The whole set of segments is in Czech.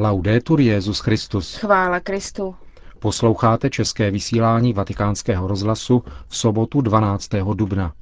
Laudetur Jezus Christus. Chvála Kristu. Posloucháte české vysílání Vatikánského rozhlasu v sobotu 12. dubna.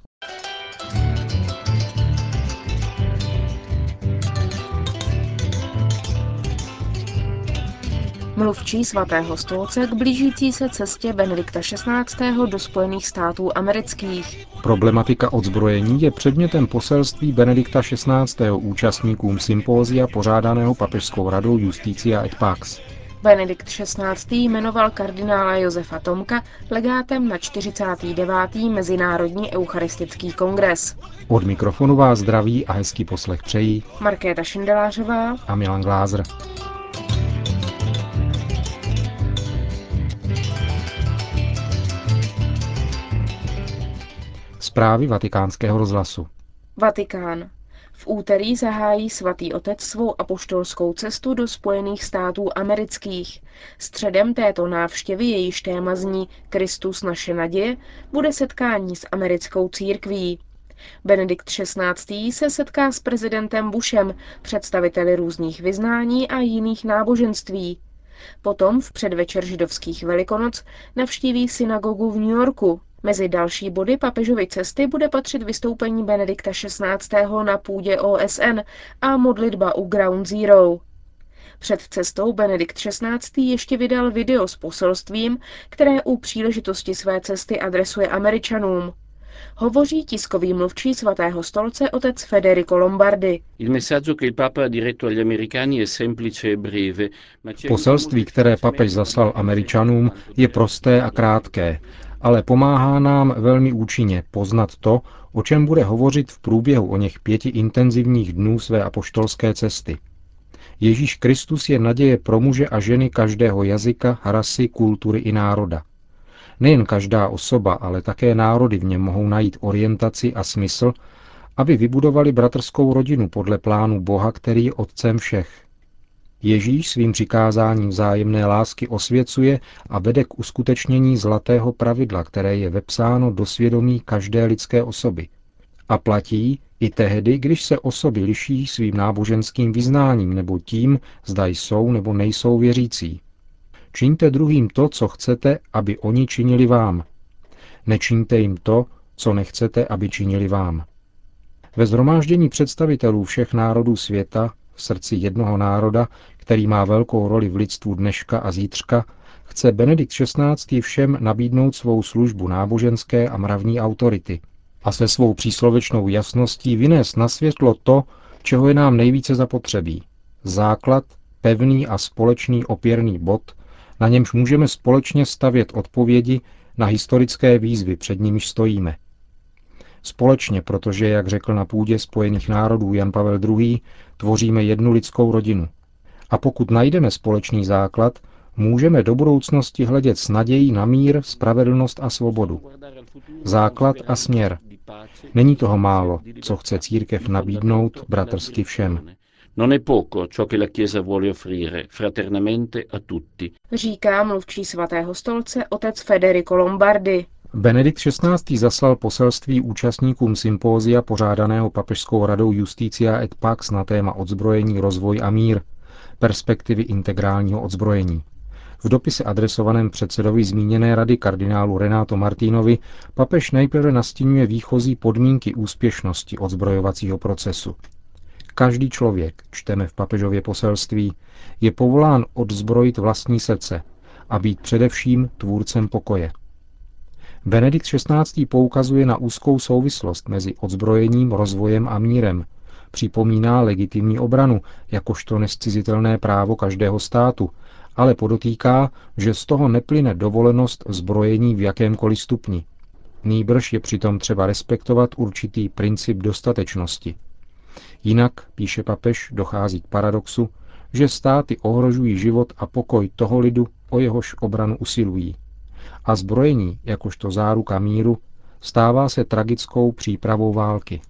Mluvčí svatého stolce k blížící se cestě Benedikta XVI. do Spojených států amerických. Problematika odzbrojení je předmětem poselství Benedikta XVI. účastníkům sympózia pořádaného papežskou radou Justícia et Pax. Benedikt XVI. jmenoval kardinála Josefa Tomka legátem na 49. Mezinárodní eucharistický kongres. Od mikrofonu vás zdraví a hezký poslech přejí Markéta Šindelářová a Milan Glázer. Zprávy vatikánského rozhlasu. Vatikán. V úterý zahájí svatý otec svou apoštolskou cestu do Spojených států amerických. Středem této návštěvy, jejíž téma zní Kristus naše naděje, bude setkání s americkou církví. Benedikt XVI. se setká s prezidentem Bushem, představiteli různých vyznání a jiných náboženství. Potom v předvečer židovských velikonoc navštíví synagogu v New Yorku, Mezi další body papežovy cesty bude patřit vystoupení Benedikta XVI. na půdě OSN a modlitba u Ground Zero. Před cestou Benedikt XVI. ještě vydal video s poselstvím, které u příležitosti své cesty adresuje Američanům. Hovoří tiskový mluvčí svatého stolce otec Federico Lombardi. Poselství, které papež zaslal Američanům, je prosté a krátké ale pomáhá nám velmi účinně poznat to, o čem bude hovořit v průběhu o něch pěti intenzivních dnů své apoštolské cesty. Ježíš Kristus je naděje pro muže a ženy každého jazyka, rasy, kultury i národa. Nejen každá osoba, ale také národy v něm mohou najít orientaci a smysl, aby vybudovali bratrskou rodinu podle plánu Boha, který je otcem všech. Ježíš svým přikázáním vzájemné lásky osvěcuje a vede k uskutečnění zlatého pravidla, které je vepsáno do svědomí každé lidské osoby. A platí i tehdy, když se osoby liší svým náboženským vyznáním nebo tím, zda jsou nebo nejsou věřící. Čiňte druhým to, co chcete, aby oni činili vám. Nečiňte jim to, co nechcete, aby činili vám. Ve zhromáždění představitelů všech národů světa v srdci jednoho národa, který má velkou roli v lidstvu dneška a zítřka, chce Benedikt XVI. všem nabídnout svou službu náboženské a mravní autority a se svou příslovečnou jasností vynést na světlo to, čeho je nám nejvíce zapotřebí. Základ, pevný a společný opěrný bod, na němž můžeme společně stavět odpovědi na historické výzvy, před nimiž stojíme. Společně, protože, jak řekl na půdě Spojených národů Jan Pavel II., tvoříme jednu lidskou rodinu. A pokud najdeme společný základ, můžeme do budoucnosti hledět s nadějí na mír, spravedlnost a svobodu. Základ a směr. Není toho málo, co chce církev nabídnout bratrsky všem. Non è poco ciò che la Chiesa vuole offrire fraternamente a tutti. Říká mluvčí svatého stolce otec Federico Lombardi. Benedikt XVI. zaslal poselství účastníkům sympózia pořádaného papežskou radou Justícia et Pax na téma odzbrojení, rozvoj a mír, perspektivy integrálního odzbrojení. V dopise adresovaném předsedovi zmíněné rady kardinálu Renato Martinovi papež nejprve nastínuje výchozí podmínky úspěšnosti odzbrojovacího procesu. Každý člověk, čteme v papežově poselství, je povolán odzbrojit vlastní srdce a být především tvůrcem pokoje – Benedikt XVI. poukazuje na úzkou souvislost mezi odzbrojením, rozvojem a mírem. Připomíná legitimní obranu, jakožto nescizitelné právo každého státu, ale podotýká, že z toho neplyne dovolenost zbrojení v jakémkoliv stupni. Nýbrž je přitom třeba respektovat určitý princip dostatečnosti. Jinak, píše papež, dochází k paradoxu, že státy ohrožují život a pokoj toho lidu, o jehož obranu usilují a zbrojení, jakožto záruka míru, stává se tragickou přípravou války.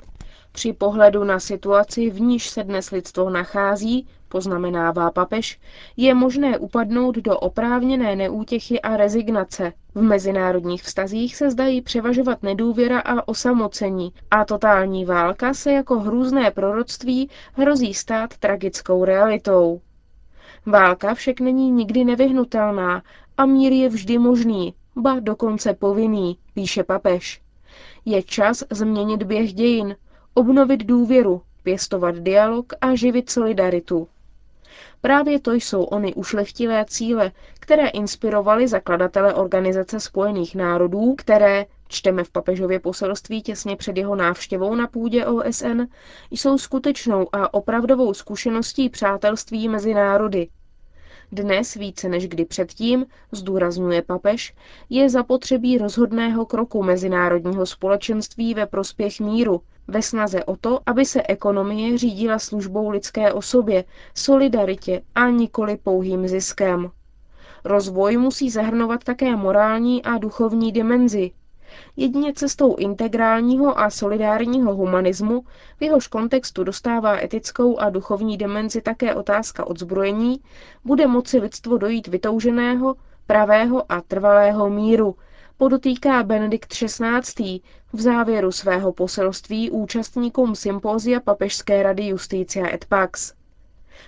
Při pohledu na situaci, v níž se dnes lidstvo nachází, poznamenává papež, je možné upadnout do oprávněné neútěchy a rezignace. V mezinárodních vztazích se zdají převažovat nedůvěra a osamocení a totální válka se jako hrůzné proroctví hrozí stát tragickou realitou. Válka však není nikdy nevyhnutelná a mír je vždy možný, ba dokonce povinný, píše papež. Je čas změnit běh dějin, obnovit důvěru, pěstovat dialog a živit solidaritu. Právě to jsou ony ušlechtilé cíle, které inspirovaly zakladatele Organizace spojených národů, které, čteme v papežově poselství těsně před jeho návštěvou na půdě OSN, jsou skutečnou a opravdovou zkušeností přátelství mezi národy. Dnes více než kdy předtím, zdůrazňuje papež, je zapotřebí rozhodného kroku mezinárodního společenství ve prospěch míru, ve snaze o to, aby se ekonomie řídila službou lidské osobě, solidaritě a nikoli pouhým ziskem. Rozvoj musí zahrnovat také morální a duchovní dimenzi. Jedině cestou integrálního a solidárního humanismu, v jehož kontextu dostává etickou a duchovní dimenzi také otázka odzbrojení, bude moci lidstvo dojít vytouženého, pravého a trvalého míru, podotýká Benedikt XVI. v závěru svého poselství účastníkům sympózia Papežské rady Justícia et Pax.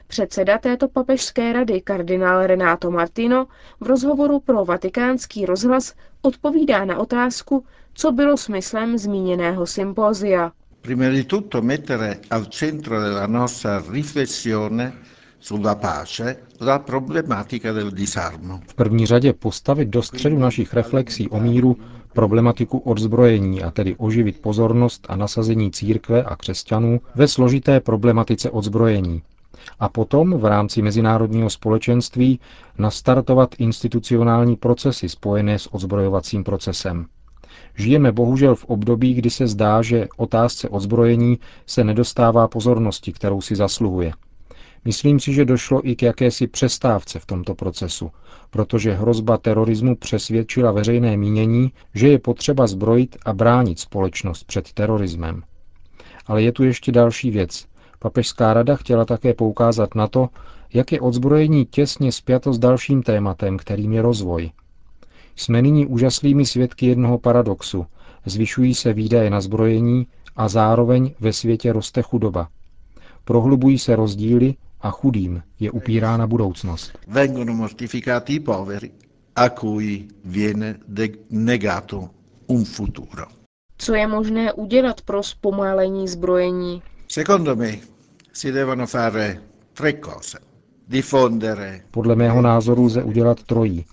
Předseda této papežské rady, kardinál Renato Martino, v rozhovoru pro vatikánský rozhlas odpovídá na otázku, co bylo smyslem zmíněného sympózia. Prima di tutto mettere al centro della nostra riflessione sulla pace la problematica del disarmo. V první řadě postavit do středu našich reflexí o míru problematiku odzbrojení a tedy oživit pozornost a nasazení církve a křesťanů ve složité problematice odzbrojení. A potom v rámci mezinárodního společenství nastartovat institucionální procesy spojené s odzbrojovacím procesem. Žijeme bohužel v období, kdy se zdá, že otázce odzbrojení se nedostává pozornosti, kterou si zasluhuje. Myslím si, že došlo i k jakési přestávce v tomto procesu, protože hrozba terorismu přesvědčila veřejné mínění, že je potřeba zbrojit a bránit společnost před terorismem. Ale je tu ještě další věc. Papežská rada chtěla také poukázat na to, jak je odzbrojení těsně spjato s dalším tématem, kterým je rozvoj. Jsme nyní úžaslými svědky jednoho paradoxu. Zvyšují se výdaje na zbrojení a zároveň ve světě roste chudoba. Prohlubují se rozdíly a chudým je upírána budoucnost. Vengono mortificati i poveri a cui viene negato un futuro. Co je možné udělat pro zpomalení zbrojení? Secondo me si devono fare tre cose. Diffondere. Podle mého názoru lze udělat trojí.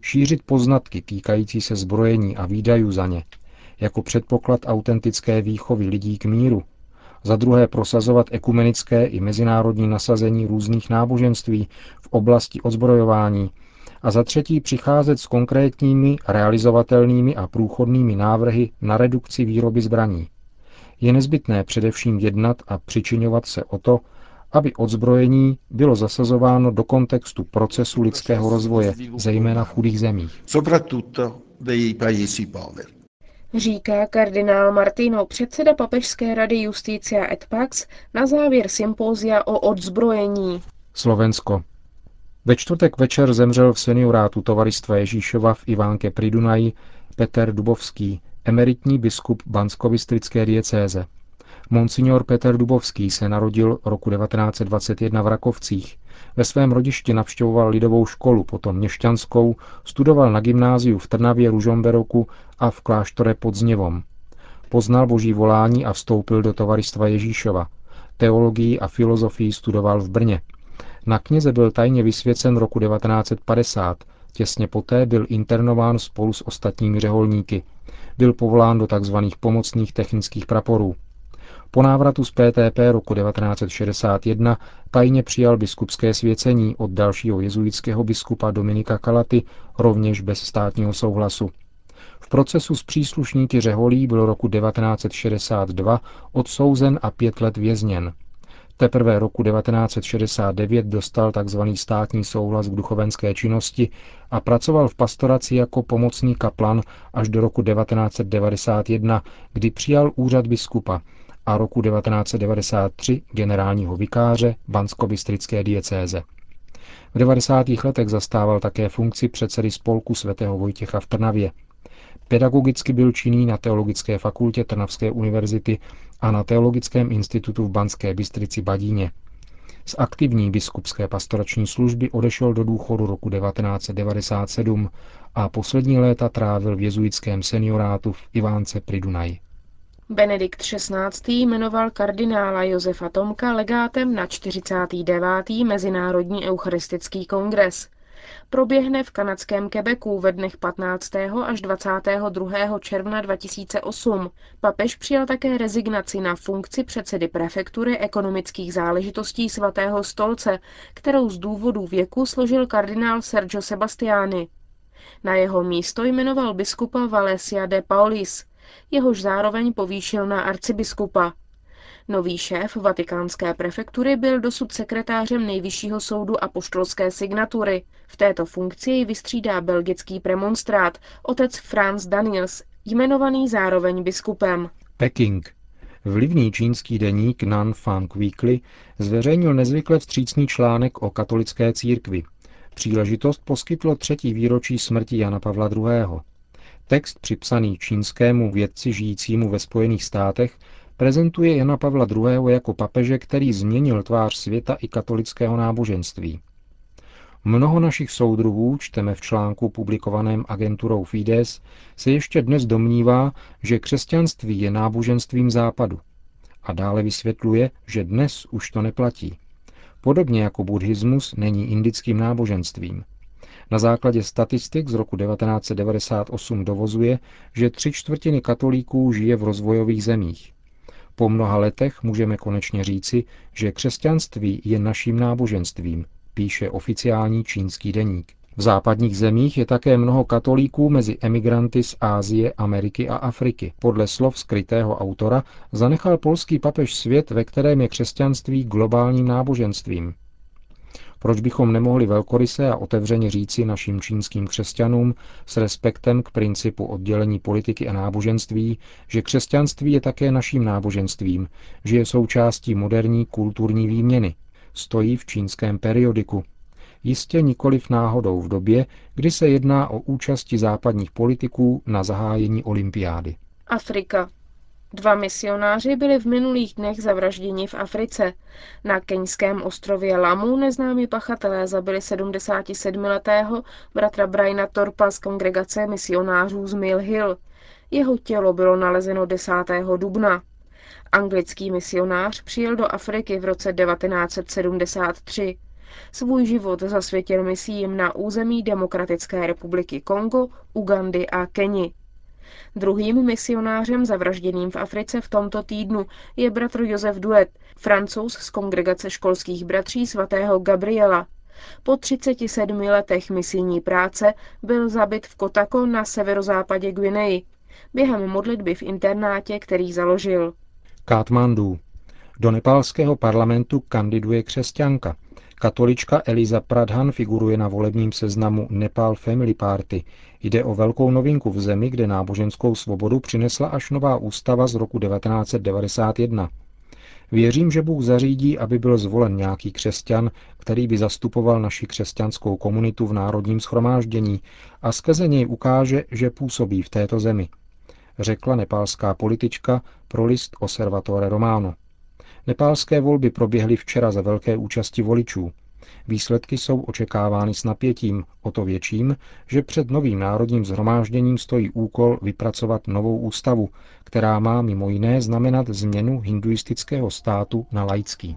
Šířit poznatky týkající se zbrojení a výdajů za ně, jako předpoklad autentické výchovy lidí k míru, za druhé prosazovat ekumenické i mezinárodní nasazení různých náboženství v oblasti odzbrojování a za třetí přicházet s konkrétními, realizovatelnými a průchodnými návrhy na redukci výroby zbraní. Je nezbytné především jednat a přičiňovat se o to, aby odzbrojení bylo zasazováno do kontextu procesu lidského rozvoje, zejména v chudých zemích. Říká kardinál Martino, předseda Papežské rady Justícia et Pax, na závěr sympózia o odzbrojení. Slovensko. Ve čtvrtek večer zemřel v seniorátu Tovaristva Ježíšova v Ivánke pri Dunaji Peter Dubovský, emeritní biskup Banskovistrické diecéze. Monsignor Peter Dubovský se narodil roku 1921 v Rakovcích. Ve svém rodišti navštěvoval lidovou školu, potom měšťanskou, studoval na gymnáziu v Trnavě, Ružomberoku a v kláštore pod Zněvom. Poznal boží volání a vstoupil do tovaristva Ježíšova. Teologii a filozofii studoval v Brně. Na kněze byl tajně vysvěcen roku 1950. Těsně poté byl internován spolu s ostatními řeholníky. Byl povolán do tzv. pomocných technických praporů. Po návratu z PTP roku 1961 tajně přijal biskupské svěcení od dalšího jezuitského biskupa Dominika Kalaty, rovněž bez státního souhlasu. V procesu s příslušníky řeholí byl roku 1962 odsouzen a pět let vězněn. Teprve roku 1969 dostal tzv. státní souhlas k duchovenské činnosti a pracoval v pastoraci jako pomocný kaplan až do roku 1991, kdy přijal úřad biskupa a roku 1993 generálního vikáře Bansko-Bystrické diecéze. V 90. letech zastával také funkci předsedy spolku svatého Vojtěcha v Trnavě. Pedagogicky byl činný na Teologické fakultě Trnavské univerzity a na Teologickém institutu v Banské Bystrici Badíně. Z aktivní biskupské pastorační služby odešel do důchodu roku 1997 a poslední léta trávil v jezuitském seniorátu v Ivánce pri Dunaji. Benedikt XVI. jmenoval kardinála Josefa Tomka legátem na 49. Mezinárodní eucharistický kongres. Proběhne v kanadském Quebecu ve dnech 15. až 22. června 2008. Papež přijal také rezignaci na funkci předsedy prefektury ekonomických záležitostí svatého stolce, kterou z důvodu věku složil kardinál Sergio Sebastiani. Na jeho místo jmenoval biskupa Valesia de Paulis, jehož zároveň povýšil na arcibiskupa. Nový šéf vatikánské prefektury byl dosud sekretářem nejvyššího soudu a poštolské signatury. V této funkci ji vystřídá belgický premonstrát, otec Franz Daniels, jmenovaný zároveň biskupem. Peking. Vlivný čínský deník Nan Fang Weekly zveřejnil nezvykle vstřícný článek o katolické církvi. Příležitost poskytlo třetí výročí smrti Jana Pavla II. Text připsaný čínskému vědci žijícímu ve Spojených státech prezentuje Jana Pavla II. jako papeže, který změnil tvář světa i katolického náboženství. Mnoho našich soudruhů, čteme v článku publikovaném agenturou Fides, se ještě dnes domnívá, že křesťanství je náboženstvím západu. A dále vysvětluje, že dnes už to neplatí. Podobně jako buddhismus není indickým náboženstvím. Na základě statistik z roku 1998 dovozuje, že tři čtvrtiny katolíků žije v rozvojových zemích. Po mnoha letech můžeme konečně říci, že křesťanství je naším náboženstvím, píše oficiální čínský deník. V západních zemích je také mnoho katolíků mezi emigranty z Ázie, Ameriky a Afriky. Podle slov skrytého autora zanechal polský papež svět, ve kterém je křesťanství globálním náboženstvím. Proč bychom nemohli velkoryse a otevřeně říci našim čínským křesťanům s respektem k principu oddělení politiky a náboženství, že křesťanství je také naším náboženstvím, že je součástí moderní kulturní výměny, stojí v čínském periodiku. Jistě nikoliv náhodou v době, kdy se jedná o účasti západních politiků na zahájení olympiády. Afrika. Dva misionáři byli v minulých dnech zavražděni v Africe. Na keňském ostrově Lamu neznámí pachatelé zabili 77-letého bratra Briana Torpa z kongregace misionářů z Mill Hill. Jeho tělo bylo nalezeno 10. dubna. Anglický misionář přijel do Afriky v roce 1973. Svůj život zasvětil misím na území Demokratické republiky Kongo, Ugandy a Keni. Druhým misionářem zavražděným v Africe v tomto týdnu je bratr Josef Duet, francouz z kongregace školských bratří svatého Gabriela. Po 37 letech misijní práce byl zabit v Kotako na severozápadě Guineji během modlitby v internátě, který založil. Katmandu. Do nepálského parlamentu kandiduje křesťanka. Katolička Eliza Pradhan figuruje na volebním seznamu Nepal Family Party. Jde o velkou novinku v zemi, kde náboženskou svobodu přinesla až nová ústava z roku 1991. Věřím, že Bůh zařídí, aby byl zvolen nějaký křesťan, který by zastupoval naši křesťanskou komunitu v národním schromáždění a skrze něj ukáže, že působí v této zemi, řekla nepálská politička pro list Osservatore Romano. Nepálské volby proběhly včera za velké účasti voličů. Výsledky jsou očekávány s napětím, o to větším, že před novým národním zhromážděním stojí úkol vypracovat novou ústavu, která má mimo jiné znamenat změnu hinduistického státu na laický.